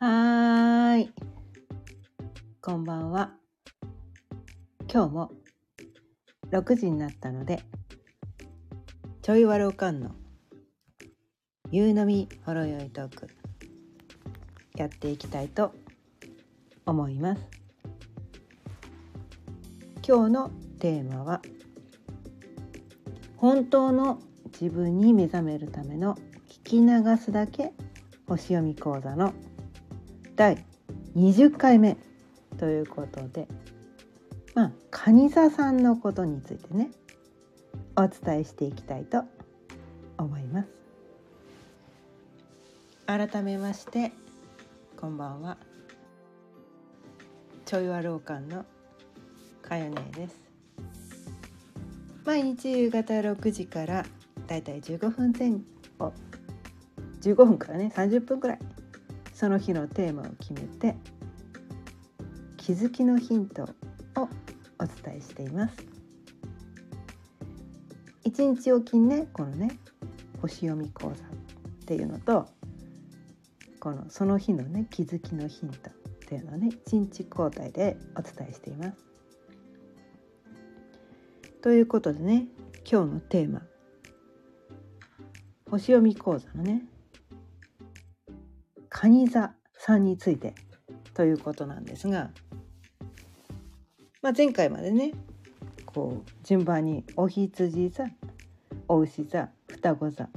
はーい。こんばんは。今日も6時になったので、ちょいわるおかんの夕飲みほろよいトークやっていきたいと思います。今日のテーマは本当の自分に目覚めるための聞き流すだけ星読み講座の第20回目ということでまあ蟹座さんのことについてねお伝えしていきたいと思います。改めましてこんばんは。ちょいわろうかんのかよねです。毎日夕方6時からだいたい15分前後。15分からね30分くらい。その日のテーマを決めて気づきのヒントをお伝えしています。一日おきにねこのね星読み講座っていうのとこのその日のね気づきのヒントっていうのをね一日交代でお伝えしています。ということでね今日のテーマ星読み講座のね蟹座さんについてということなんですが、まあ、前回までねこう順番にお羊座お牛座双子座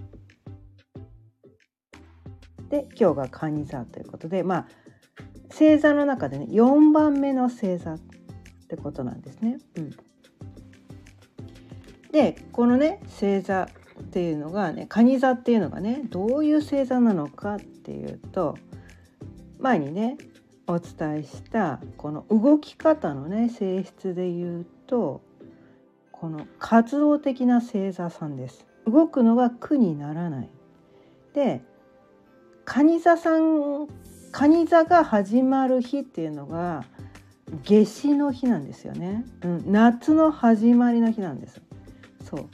で今日が蟹座ということでまあ星座の中でね4番目の星座ってことなんですね。うん、でこのね星座っていうのがね蟹座っていうのがねどういう星座なのかっていうと前にねお伝えしたこの動き方のね性質で言うとこの活動的な星座さんです。動くのが苦にならない。で蟹座さん蟹座が始まる日っていうのが夏至の日なんですよね、うん、夏の始まりの日なんですそう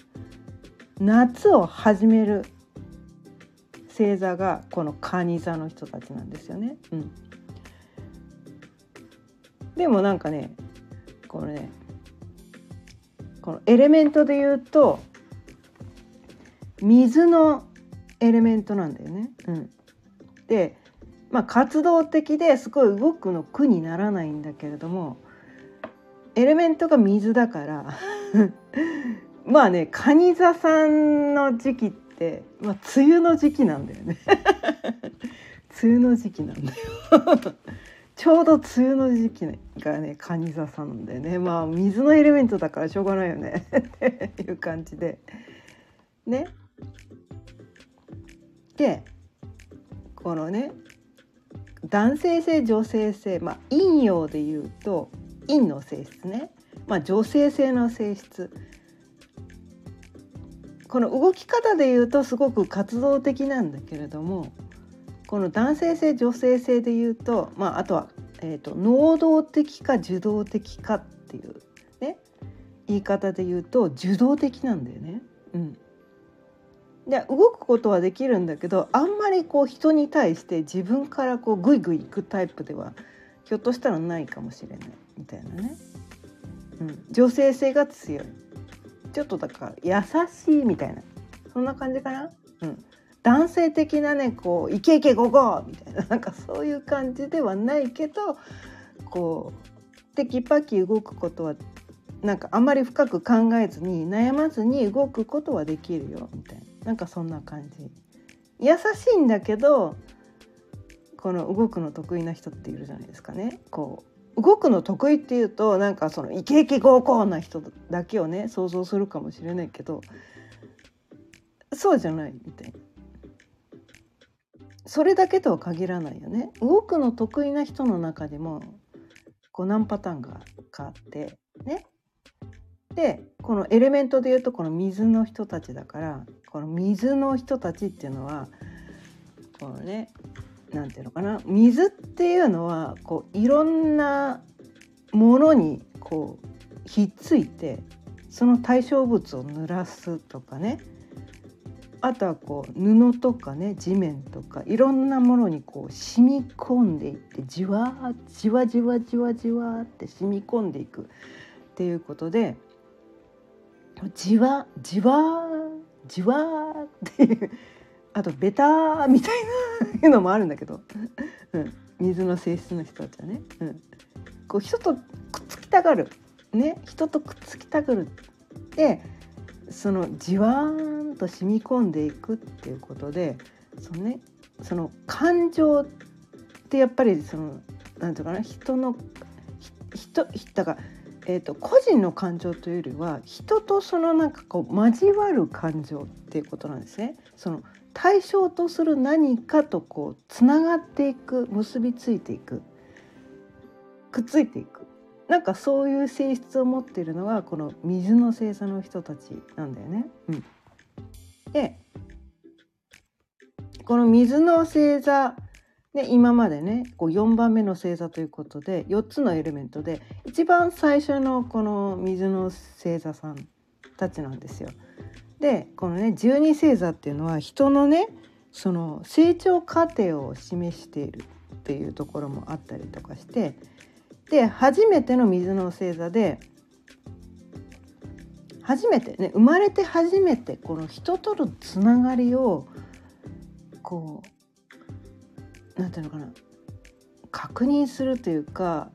夏を始める星座がこの蟹座の人たちなんですよね、うん、でもなんかねこのねこのエレメントで言うと水のエレメントなんだよね。うん、で、まあ、活動的ですごい動くの苦にならないんだけれどもエレメントが水だから まあね蟹座さんの時期って、まあ、梅雨の時期なんだよね。梅雨の時期なんだよ。ちょうど梅雨の時期がね蟹座さんなんだよね。まあ水のエレメントだからしょうがないよね。っていう感じで。ね。でこのね男性性女性性まあ陰陽で言うと陰の性質ね、まあ、女性性の性質。この動き方で言うとすごく活動的なんだけれどもこの男性性女性性で言うと、まあ、あとは、えーと、能動的か受動的かっていうね言い方で言うと受動的なんだよね。うん、で動くことはできるんだけどあんまりこう人に対して自分からこうグイグイ行くタイプではひょっとしたらないかもしれないみたいなね。うん、女性性が強いちょっとだから優しいみたいな。そんな感じかな？うん。男性的なねこうイケイケゴゴみたいな。なんかそういう感じではないけどこうテキパキ動くことはなんかあんまり深く考えずに悩まずに動くことはできるよみたいな。なんかそんな感じ。優しいんだけどこの動くの得意な人っているじゃないですかね。こう動くの得意っていうとなんかそのイケイケゴーゴーな人だけをね想像するかもしれないけどそうじゃないみたいな。それだけとは限らないよね。動くの得意な人の中でもこう何パターンがあってね。でこのエレメントでいうとこの水の人たちだからこの水の人たちっていうのはこのね何て言うのかな。水っていうのはこういろんなものにこうひっついてその対象物を濡らすとかね。あとはこう布とかね地面とかいろんなものにこう染み込んでいってじわじわじわじわじわって染み込んでいくっていうことでじわじわじわっていうあとベタみたいないうのもあるんだけど、うん、水の性質の人たちはね、うん、こう人とくっつきたがる、ね、人とくっつきたがるでそのじわーんと染み込んでいくっていうことでその,、ね、その感情ってやっぱりそのなんていうかな人の人だから、えーと、個人の感情というよりは人とそのなんかこう交わる感情っていうことなんですね。その対象とする何かとこうつながっていく結びついていくくっついていくなんかそういう性質を持っているのがこの水の星座の人たちなんだよね。うん、でこの水の星座で今までねこう4番目の星座ということで4つのエレメントで一番最初のこの水の星座さんたちなんですよ。でこのね12星座っていうのは人のねその成長過程を示しているっていうところもあったりとかしてで初めての水の星座で初めてね生まれて初めてこの人とのつながりをこうなんていうのかな確認するというか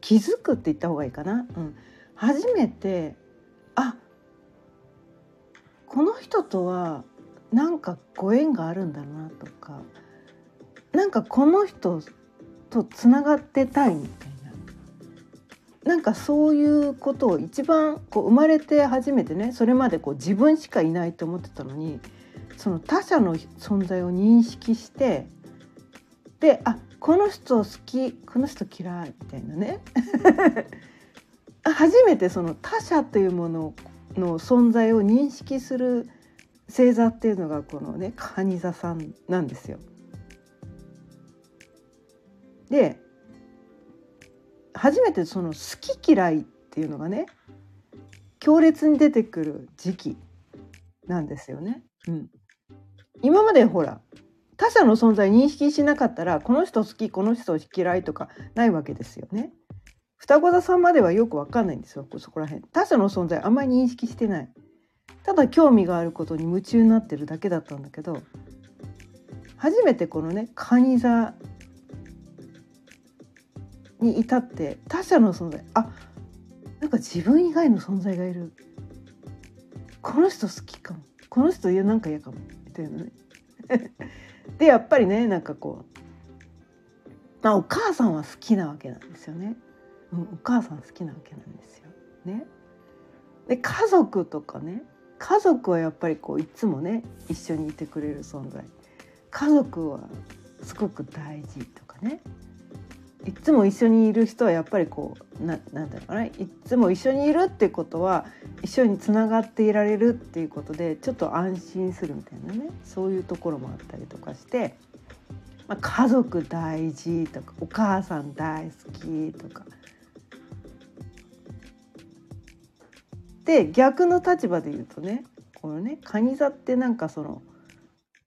気づくって言った方がいいかな。うん、初めてあこの人とはなんかご縁があるんだなとかなんかこの人とつながってたいみたいなんかそういうことを一番こう生まれて初めてねそれまでこう自分しかいないと思ってたのにその他者の存在を認識してであこの人好きこの人嫌いみたいなね。初めてその他者というものをの存在を認識する星座っていうのがこのね蟹座さんなんですよ。で初めてその好き嫌いっていうのがね強烈に出てくる時期なんですよね。うん、今までほら他者の存在認識しなかったらこの人好きこの人嫌いとかないわけですよね。双子座さんまではよくわかんないんですよ。そこら辺。他者の存在あんまり認識してない。ただ興味があることに夢中になってるだけだったんだけど初めてこのね蟹座に至って他者の存在あなんか自分以外の存在がいる。この人好きかも。この人なんか嫌かも。みたいなね。でやっぱりねなんかこうまあお母さんは好きなわけなんですよね、うん、お母さん好きなわけなんですよ。ね。で家族とかね家族はやっぱりこういつもね一緒にいてくれる存在。家族はすごく大事とかね。いつも一緒にいる人はやっぱりこうななんだろうかな。いつも一緒にいるってことは一緒につながっていられるっていうことでちょっと安心するみたいなね。そういうところもあったりとかして、まあ、家族大事とかお母さん大好きとか。で逆の立場で言うとねこのね蟹座ってなんかその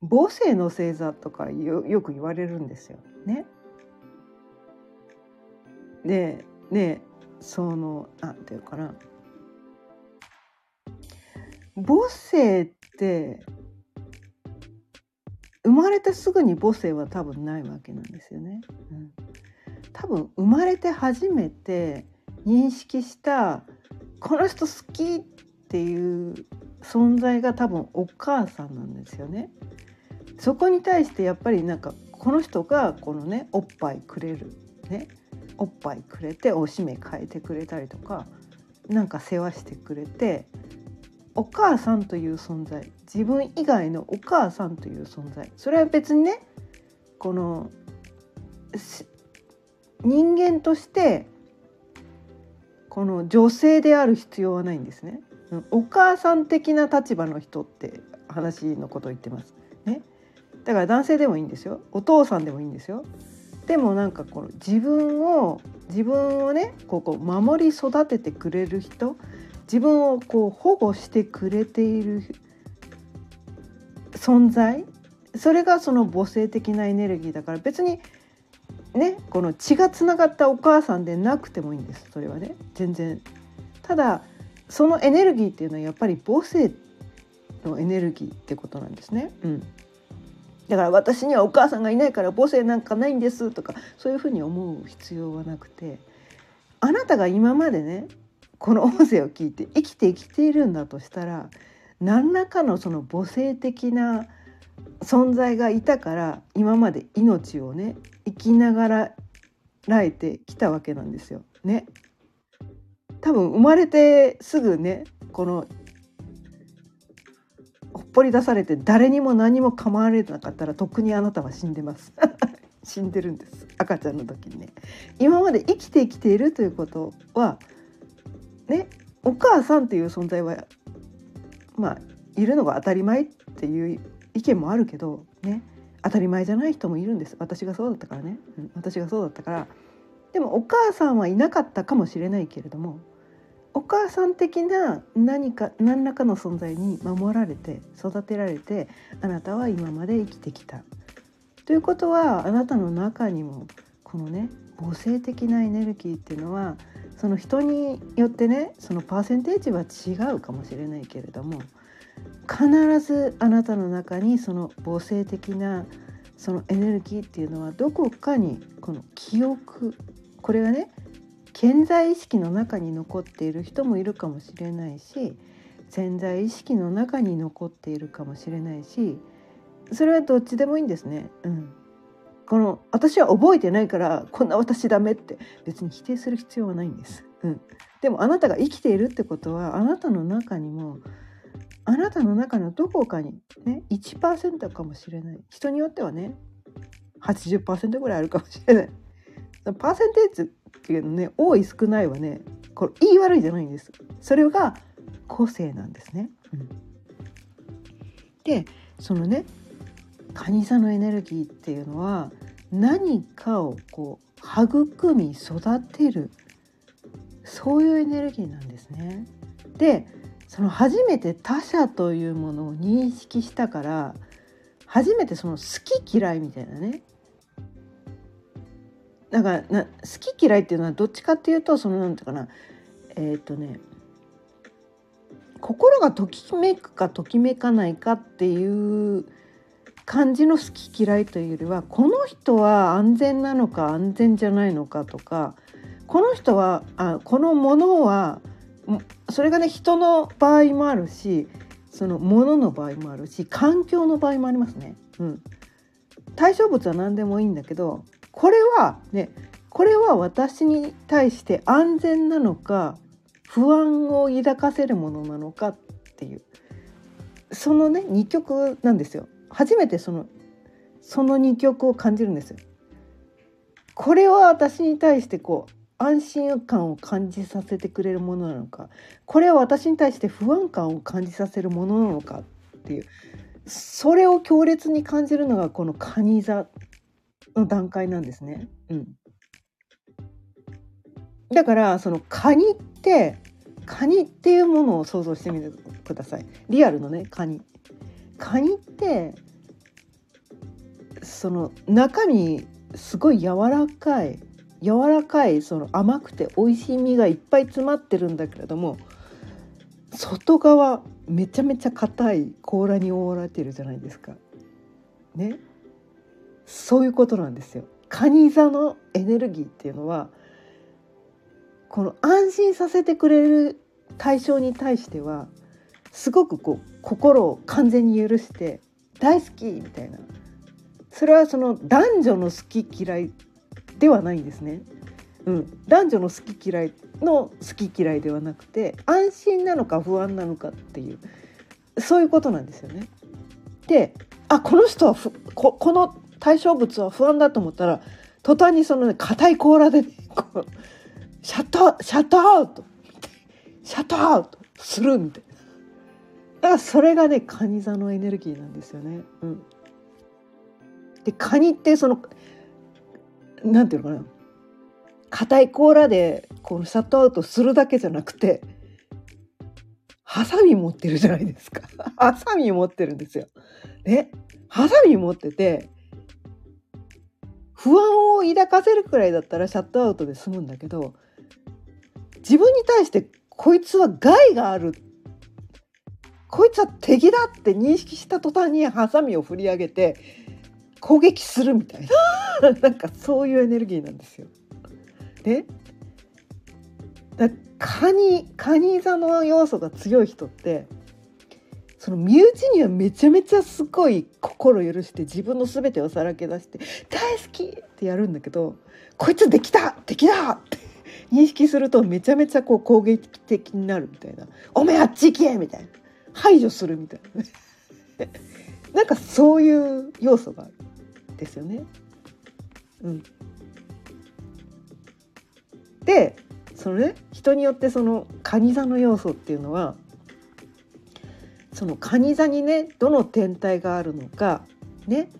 母性の星座とかよよく言われるんですよね。でねそのなんていうかな母性って生まれてすぐに母性は多分ないわけなんですよね。うん、多分生まれて初めて認識したこの人好きっていう存在が多分お母さんなんですよね。そこに対してやっぱりなんかこの人がこのねおっぱいくれるねおっぱいくれておしめ変えてくれたりとかなんか世話してくれてお母さんという存在自分以外のお母さんという存在それは別にねこの人間としてこの女性である必要はないんですね。お母さん的な立場の人って話のことを言ってます。ね、だから男性でもいいんですよ。お父さんでもいいんですよ。でもなんかこの自分を自分をねこう守り育ててくれる人自分をこう保護してくれている存在それがその母性的なエネルギーだから別にねこの血がつながったお母さんでなくてもいいんですそれはね全然。ただそのエネルギーっていうのはやっぱり母性のエネルギーってことなんですね。うん、だから私にはお母さんがいないから母性なんかないんですとかそういうふうに思う必要はなくてあなたが今までねこの音声を聞いて生きて生きているんだとしたら何らかのその母性的な存在がいたから今まで命をね生きながららえてきたわけなんですよ。ね。多分生まれてすぐねこのほっぽり出されて誰にも何も構われなかったらとっくにあなたは死んでます 死んでるんです赤ちゃんの時にね今まで生きてきているということはねお母さんっていう存在はまあいるのが当たり前っていう意見もあるけどね当たり前じゃない人もいるんです。私がそうだったからね、うん、私がそうだったから。でもお母さんはいなかったかもしれないけれどもお母さん的な何か何らかの存在に守られて育てられてあなたは今まで生きてきた。ということはあなたの中にもこのね母性的なエネルギーっていうのはその人によってねそのパーセンテージは違うかもしれないけれども必ずあなたの中にその母性的なそのエネルギーっていうのはどこかにこの記憶これがね潜在意識の中に残っている人もいるかもしれないし潜在意識の中に残っているかもしれないしそれはどっちでもいいんですね。うん、この私は覚えてないからこんな私ダメって別に否定する必要はないんです。うん、でもあなたが生きているってことはあなたの中にもあなたの中のどこかにね1%かもしれない人によってはね80%ぐらいあるかもしれない。パーセンテージっていうのね多い少ないはねこれ言い悪いじゃないんです。それが個性なんですね。うん、でそのね蟹座のエネルギーっていうのは何かをこう育み育てるそういうエネルギーなんですね。でその初めて他者というものを認識したから初めてその好き嫌いみたいなね。だかな好き嫌いっていうのはどっちかっていうとそのなんていうかな。えっ、ー、とね心がときめくかときめかないかっていう感じの好き嫌いというよりはこの人は安全なのか安全じゃないのかとかこの人はあこのものはそれがね人の場合もあるしその物の場合もあるし環境の場合もありますね。うん、対象物は何でもいいんだけどこれはねこれは私に対して安全なのか不安を抱かせるものなのかっていうそのね2曲なんですよ。初めてそのその2曲を感じるんですよ。これは私に対してこう安心感を感じさせてくれるものなのかこれは私に対して不安感を感じさせるものなのかっていうそれを強烈に感じるのがこの蟹座の段階なんですね。うん、だからそのカニってカニっていうものを想像してみてくださいリアルのねカニ。カニってその中身すごい柔らかい柔らかいその甘くて美味しい実がいっぱい詰まってるんだけれども外側めちゃめちゃ硬い甲羅に覆われてるじゃないですか。ねそういうことなんですよ。カニ座のエネルギーっていうのはこの安心させてくれる対象に対してはすごくこう心を完全に許して大好きみたいなそれはその男女の好き嫌いではないんですね。うん、男女の好き嫌いの好き嫌いではなくて安心なのか不安なのかっていうそういうことなんですよね。であこの人はここの対象物は不安だと思ったら途端にそのね硬い甲羅で、ね、こうシャットシャットアウトシャットアウトするみたいなだからそれがねカニ座のエネルギーなんですよね。うん、でカニってそのなんていうのかな硬い甲羅でこのシャットアウトするだけじゃなくてハサミ持ってるじゃないですか。ハサミ持ってるんですよ。ね。ハサミ持ってて、不安を抱かせるくらいだったらシャットアウトで済むんだけど、自分に対してこいつは害がある。こいつは敵だって認識した途端にハサミを振り上げて攻撃するみたいな。なんかそういうエネルギーなんですよ。ね。だカニカニ座の要素が強い人ってその身内にはめちゃめちゃすごい心許して自分の全てをさらけ出して「大好き!」ってやるんだけど「こいつできた敵だ!」って認識するとめちゃめちゃこう攻撃的になるみたいな「おめえあっち行け!」みたいな排除するみたいな なんかそういう要素があるですよね。うん、でそのね人によってその蟹座の要素っていうのはその蟹座にねどの天体があるのかね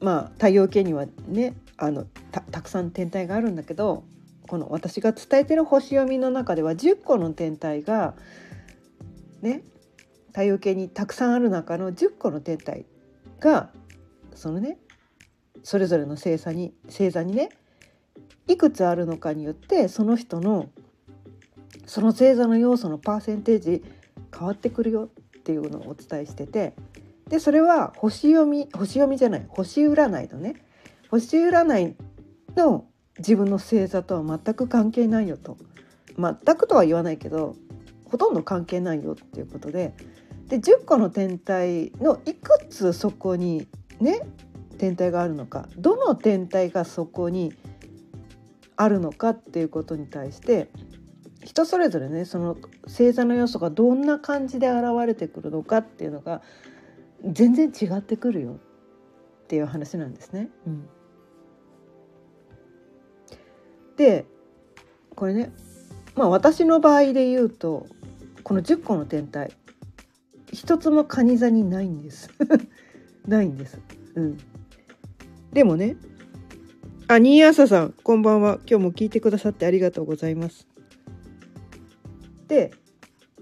まあ太陽系にはねあのたくさん天体があるんだけどこの私が伝えてる星読みの中では10個の天体がね太陽系にたくさんある中の10個の天体がそのねそれぞれの星座に星座にねいくつあるのかによってその人のその星座の要素のパーセンテージ変わってくるよっていうのをお伝えしててでそれは星読み星読みじゃない星占いのね星占いの自分の星座とは全く関係ないよと。全くとは言わないけどほとんど関係ないよっていうことでで10個の天体のいくつそこにね天体があるのかどの天体がそこにあるのかっていうことに対して人それぞれねその星座の要素がどんな感じで現れてくるのかっていうのが全然違ってくるよっていう話なんですね。うん、でこれねまあ私の場合で言うとこの10個の天体一つも蟹座にないんです ないんです。うん、でもねあ、新朝さん、こんばんは。今日も聞いてくださってありがとうございます。で、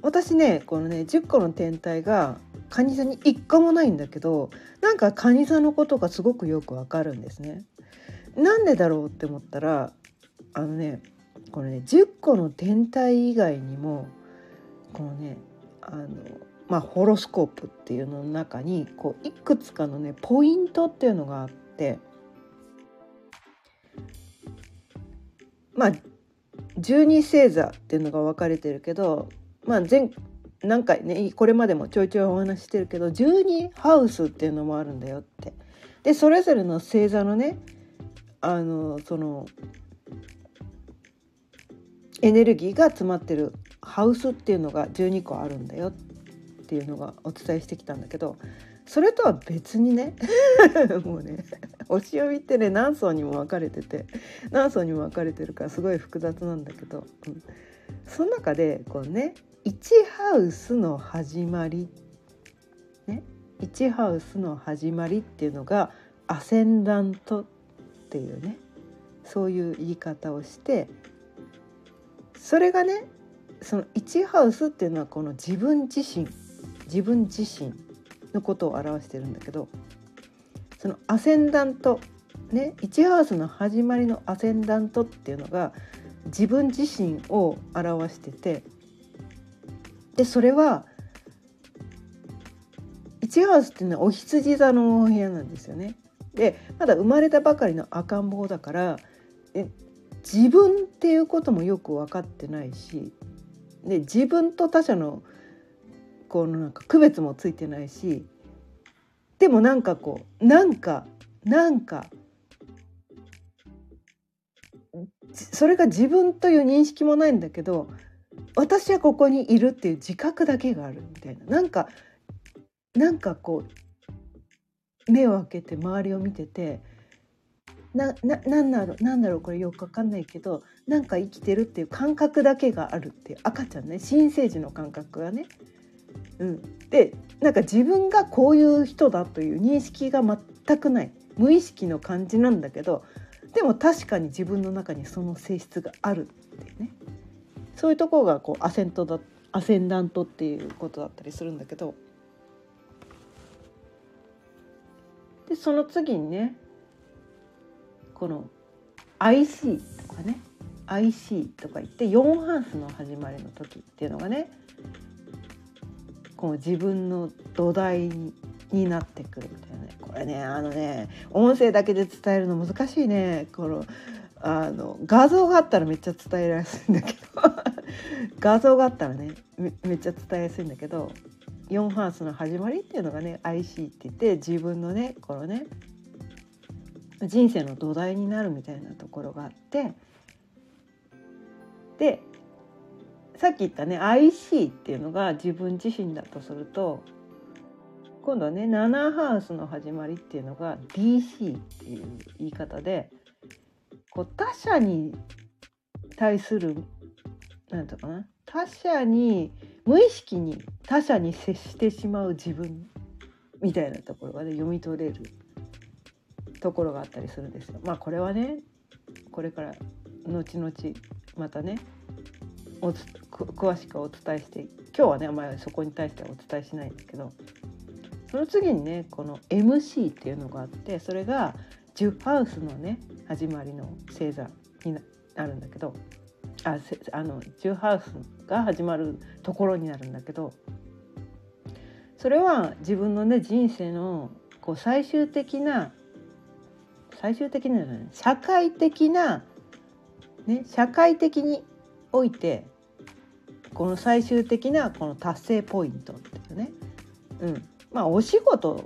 私ね、このね、10個の天体が蟹座に1個もないんだけど、なんか蟹座のことがすごくよくわかるんですね。なんでだろうって思ったら、あのね、このね、10個の天体以外にも、このね、あの、まあ、ホロスコープっていうのの中にこういくつかのねポイントっていうのがあってまあ12星座っていうのが分かれてるけどまあ前何回ねこれまでもちょいちょいお話ししてるけど12ハウスっていうのもあるんだよって。でそれぞれの星座のねあのそのエネルギーが詰まってるハウスっていうのが12個あるんだよっていうのがお伝えしてきたんだけどそれとは別にね。もうね星読みってね何層にも分かれてて何層にも分かれてるからすごい複雑なんだけど、うん、その中でこうね1ハウスの始まりね1ハウスの始まりっていうのがアセンダントっていうねそういう言い方をしてそれがねその1ハウスっていうのはこの自分自身自分自身。のことを表してるんだけどそのアセンダントね1ハウスの始まりのアセンダントっていうのが自分自身を表しててでそれは1ハウスっていうのはお羊座のお部屋なんですよね。でまだ生まれたばかりの赤ん坊だからえ自分っていうこともよく分かってないしで自分と他者のこのなんか区別もついてないしでもなんかこうなんかなんかそれが自分という認識もないんだけど私はここにいるっていう自覚だけがあるみたいな。なんかなんかこう目を開けて周りを見ててなななんだろうなんだろうこれよくわかんないけどなんか生きてるっていう感覚だけがあるっていう赤ちゃんね新生児の感覚がね。うん、でなんか自分がこういう人だという認識が全くない。無意識の感じなんだけどでも確かに自分の中にその性質があるっていうね。そういうところがこうアセントだアセンダントっていうことだったりするんだけど。でその次にねこの IC とかね IC とか言って4ハウスの始まりの時っていうのがねこう自分の土台になってくるみたいなね。これねあのね音声だけで伝えるの難しいね。このあの画像があったら めっちゃ伝えやすいんだけど。画像があったらねめっちゃ伝えやすいんだけど4ハウスの始まりっていうのがね IC って言って自分のねこのね人生の土台になるみたいなところがあって。でさっき言ったね IC っていうのが自分自身だとすると今度はね7ハウスの始まりっていうのが DC っていう言い方でこう他者に対する何て言うかな他者に無意識に他者に接してしまう自分みたいなところがね読み取れるところがあったりするんですよ。まあこれはねこれから後々またねお詳しくお伝えして今日はねあんまりそこに対してはお伝えしないんだけどその次にねこの MC っていうのがあってそれが10ハウスのね始まりの星座になるんだけどああの10ハウスが始まるところになるんだけどそれは自分のね人生のこう最終的な最終的な社会的な、ね、社会的においてこの最終的なこの達成ポイントっていうね、うん、まあお仕事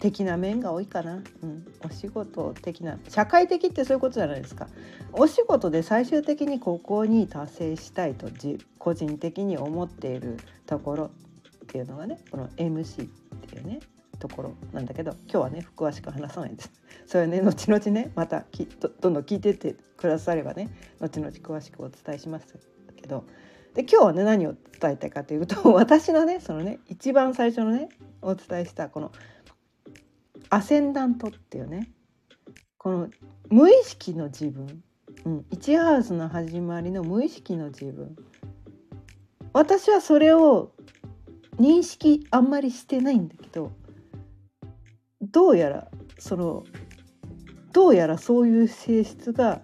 的な面が多いかな、うん、お仕事的な社会的ってそういうことじゃないですか。お仕事で最終的にここに達成したいと個人的に思っているところっていうのがねこの MC っていうねところなんだけど今日はね詳しく話さないです。それね後々ねまたきどどんどん聞いてってくださればね後々詳しくお伝えしますけど。で今日はね何を伝えたいかというと私のねそのね一番最初のねお伝えしたこのアセンダントっていうねこの無意識の自分、うん、1ハウスの始まりの無意識の自分。私はそれを認識あんまりしてないんだけどどうやらそのどうやらそういう性質が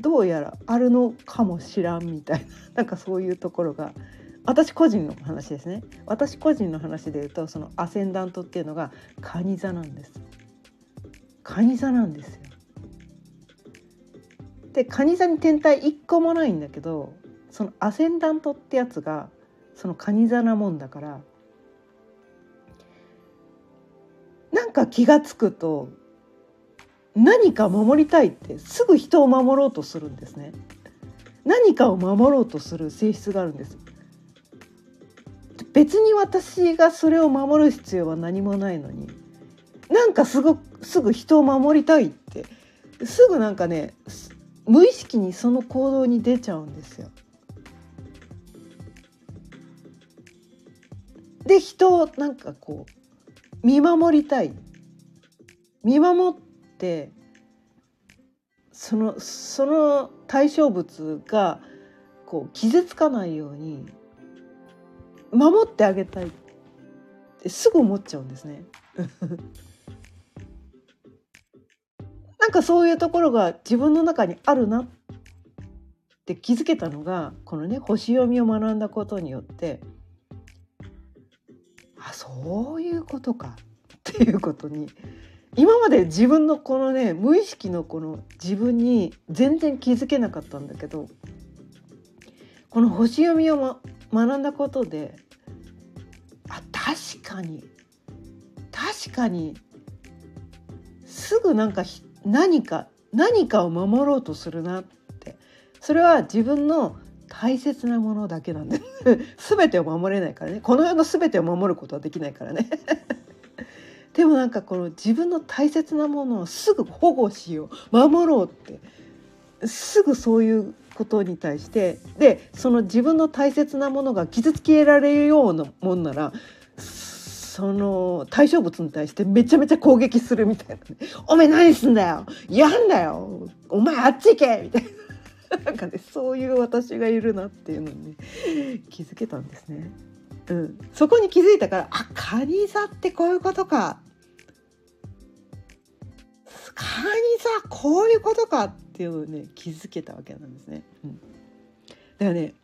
どうやらあるのかもしらんみたいななんかそういうところが私個人の話ですね。私個人の話で言うとそのアセンダントっていうのが蟹座なんです。蟹座なんですよ。で蟹座に天体一個もないんだけどそのアセンダントってやつがその蟹座なもんだからなんか気が付くと何か守りたいってすぐ人を守ろうとするんですね。何かを守ろうとする性質があるんです。別に私がそれを守る必要は何もないのになんかすごくすぐ人を守りたいってすぐなんかね無意識にその行動に出ちゃうんですよ。で人をなんかこう見守りたい。見守てそのその対象物がこう傷つかないように守ってあげたいってすぐ思っちゃうんですね。なんかそういうところが自分の中にあるなって気づけたのがこのね星読みを学んだことによってあそういうことかっていうことに今まで自分のこのね無意識のこの自分に全然気づけなかったんだけどこの星読みを、ま、学んだことであ確かに確かにすぐなんか何か何かを守ろうとするなって。それは自分の大切なものだけなんで 全てを守れないからね。この世の全てを守ることはできないからね。でもなんかこの自分の大切なものをすぐ保護しよう守ろうってすぐそういうことに対してでその自分の大切なものが傷つけられるようなもんならその対象物に対してめちゃめちゃ攻撃するみたいな、ね「お前何すんだよやんだよお前あっち行け!」みたいな なんかねそういう私がいるなっていうのに、ね、気づけたんですね。うん、そこに気づいたからあカニ座ってこういうことかカニ座こういうことかっていうのをね気づけたわけなんですね。うん、だからね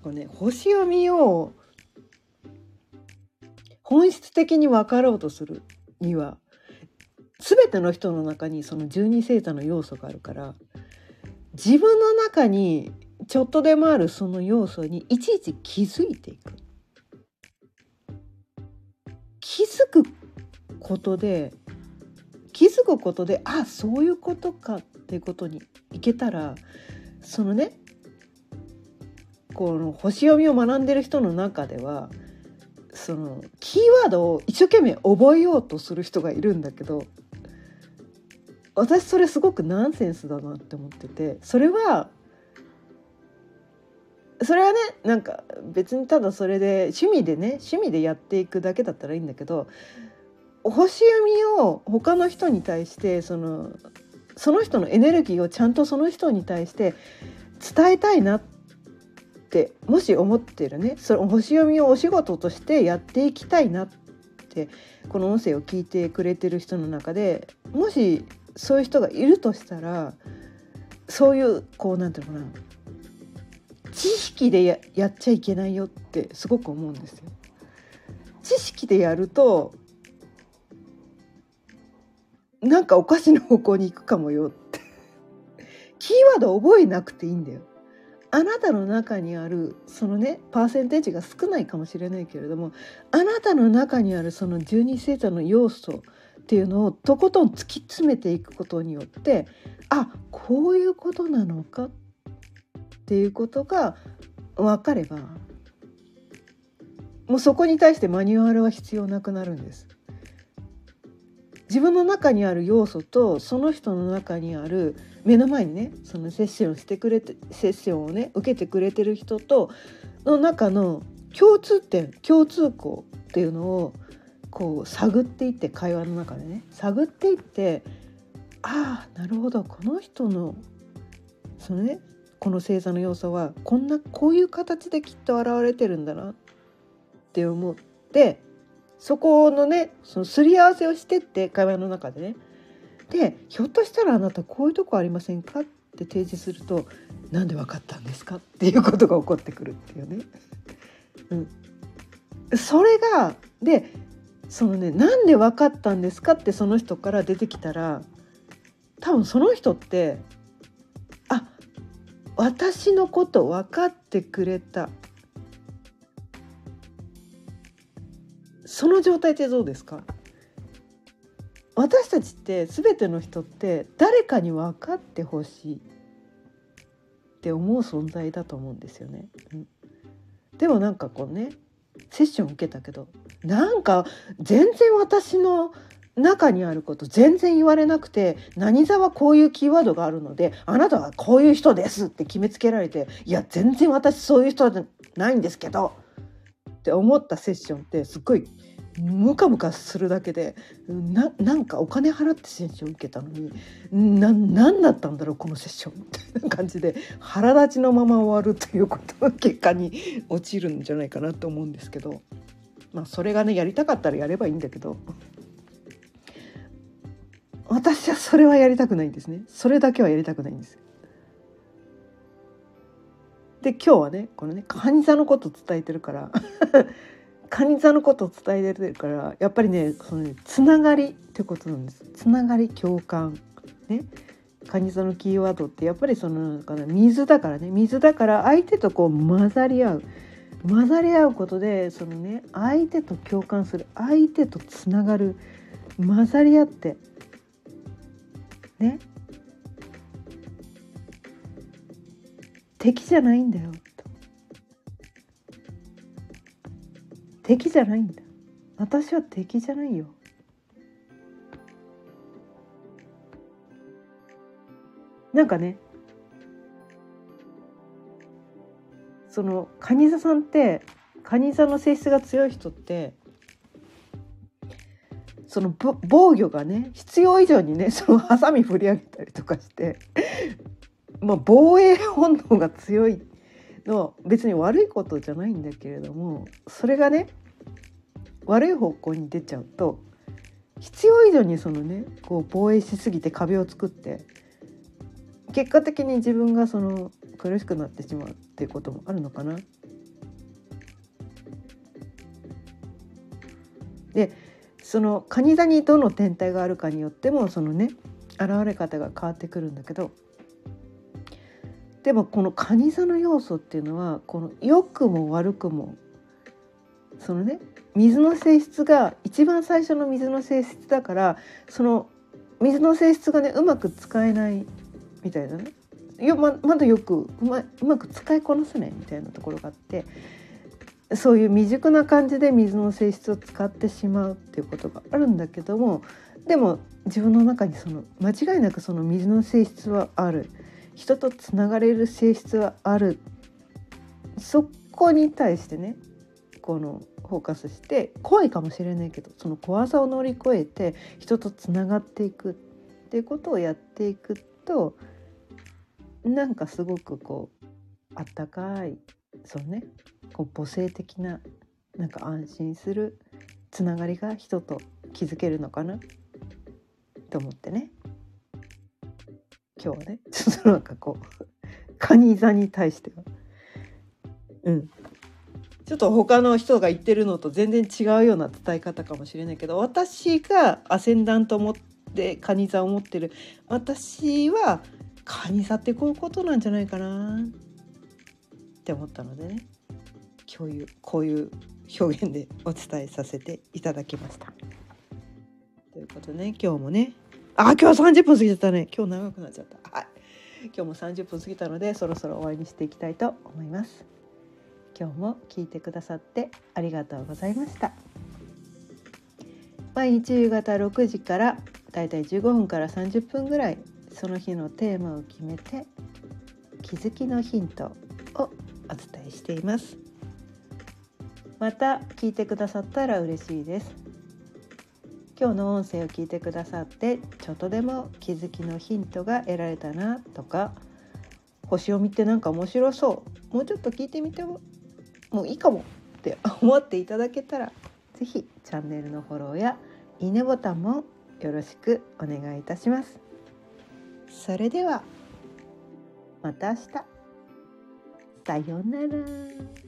これね星読みを本質的に分かろうとするには全ての人の中にその十二星座の要素があるから自分の中にちょっとでもあるその要素にいちいち気づいていく。気づくことで気づくことであそういうことかっていうことにいけたらそのねこの星読みを学んでる人の中ではそのキーワードを一生懸命覚えようとする人がいるんだけど私それすごくナンセンスだなって思っててそれはそれはねなんか別にただそれで趣味でね趣味でやっていくだけだったらいいんだけど星読みを他の人に対してそのその人のエネルギーをちゃんとその人に対して伝えたいなってもし思ってるねその星読みをお仕事としてやっていきたいなってこの音声を聞いてくれてる人の中でもしそういう人がいるとしたらそういうこうなんていうのかな知識でややっちゃいけないよってすごく思うんですよ。知識でやるとなんかおかしな方向に行くかもよって キーワード覚えなくていいんだよ。あなたの中にあるそのねパーセンテージが少ないかもしれないけれどもあなたの中にあるその十二星座の要素っていうのをとことん突き詰めていくことによってあこういうことなのかっていうことが分かればもうそこに対してマニュアルは必要なくなるんです。自分の中にある要素とその人の中にある目の前にねそのセッションしてくれてセッションをね受けてくれてる人との中の共通点共通項っていうのをこう探っていって会話の中でね探っていってああなるほどこの人のそのねこの星座の要素はこんなこういう形できっと現れてるんだなって思ってそこのねそのすり合わせをしてって会話の中でね。でひょっとしたらあなたこういうとこありませんかって提示するとなんで分かったんですかっていうことが起こってくるっていうね。うん、それがでそのねなんで分かったんですかってその人から出てきたら多分その人ってあ私のこと分かってくれた。その状態ってどうですか？私たちって全ての人って誰かに分かってほしいって思う存在だと思うんですよね。うん、でもなんかこうねセッション受けたけどなんか全然私の中にあること全然言われなくて何座はこういうキーワードがあるのであなたはこういう人ですって決めつけられていや全然私そういう人じゃないんですけどって思ったセッションってすっごいムカムカするだけでななんかお金払ってセッション受けたのにな何だったんだろうこのセッション。みたいな感じで腹立ちのまま終わるということの結果に陥るんじゃないかなと思うんですけど。まあそれがねやりたかったらやればいいんだけど。私はそれはやりたくないんですね。それだけはやりたくないんです。で今日はねこのねカニ座のこと伝えてるから。カニ座のことを伝えてるからやっぱりねそのねつながりってことなんです。つながり共感。ね。カニ座のキーワードってやっぱりそのかな水だからね。水だから相手とこう混ざり合う。混ざり合うことでそのね相手と共感する。相手とつながる。混ざり合って。ね。敵じゃないんだよ。敵じゃないんだ。私は敵じゃないよ。なんかねその蟹座さんって蟹座の性質が強い人ってその防御がね必要以上にねそのハサミ振り上げたりとかしてまあ、防衛本能が強いの別に悪いことじゃないんだけれどもそれがね悪い方向に出ちゃうと必要以上にそのねこう防衛しすぎて壁を作って結果的に自分がその苦しくなってしまうっていうこともあるのかな。でその蟹座にどの天体があるかによってもそのね現れ方が変わってくるんだけどでもこの蟹座の要素っていうのはこの良くも悪くもそのね水の性質が一番最初の水の性質だからその水の性質がねうまく使えないみたいなね。よままだよくうまうまく使いこなせないみたいなところがあってそういう未熟な感じで水の性質を使ってしまうっていうことがあるんだけどもでも自分の中にその間違いなくその水の性質はある。人とつながれる性質はある。そこに対してねこのフォーカスして怖いかもしれないけどその怖さを乗り越えて人とつながっていく。っていうことをやっていくとなんかすごくこうあったかい。そうね。こう母性的ななんか安心する。つながりが人と築けるのかな。と思ってね。今日はね。ちょっとなんかこうカニ座に対しては。うん。ちょっと他の人が言ってるのと全然違うような伝え方かもしれないけど私がアセンダントを持ってカニ座を持ってる。私はカニ座ってこういうことなんじゃないかな。って思ったのでね。共有こういう表現でお伝えさせていただきました。ということでね今日もねあ今日は30分過ぎちゃったね今日長くなっちゃった。はい今日も30分過ぎたのでそろそろ終わりにしていきたいと思います。今日も聞いてくださってありがとうございました。毎日夕方6時からだいたい15分から30分ぐらいその日のテーマを決めて気づきのヒントをお伝えしていますまた聞いてくださったら嬉しいです今日の音声を聞いてくださってちょっとでも気づきのヒントが得られたなとか星を見てなんか面白そうもうちょっと聞いてみてももういいかもって 思っていただけたら是非チャンネルのフォローやいいねボタンもよろしくお願いいたします。それではまた明日さようなら。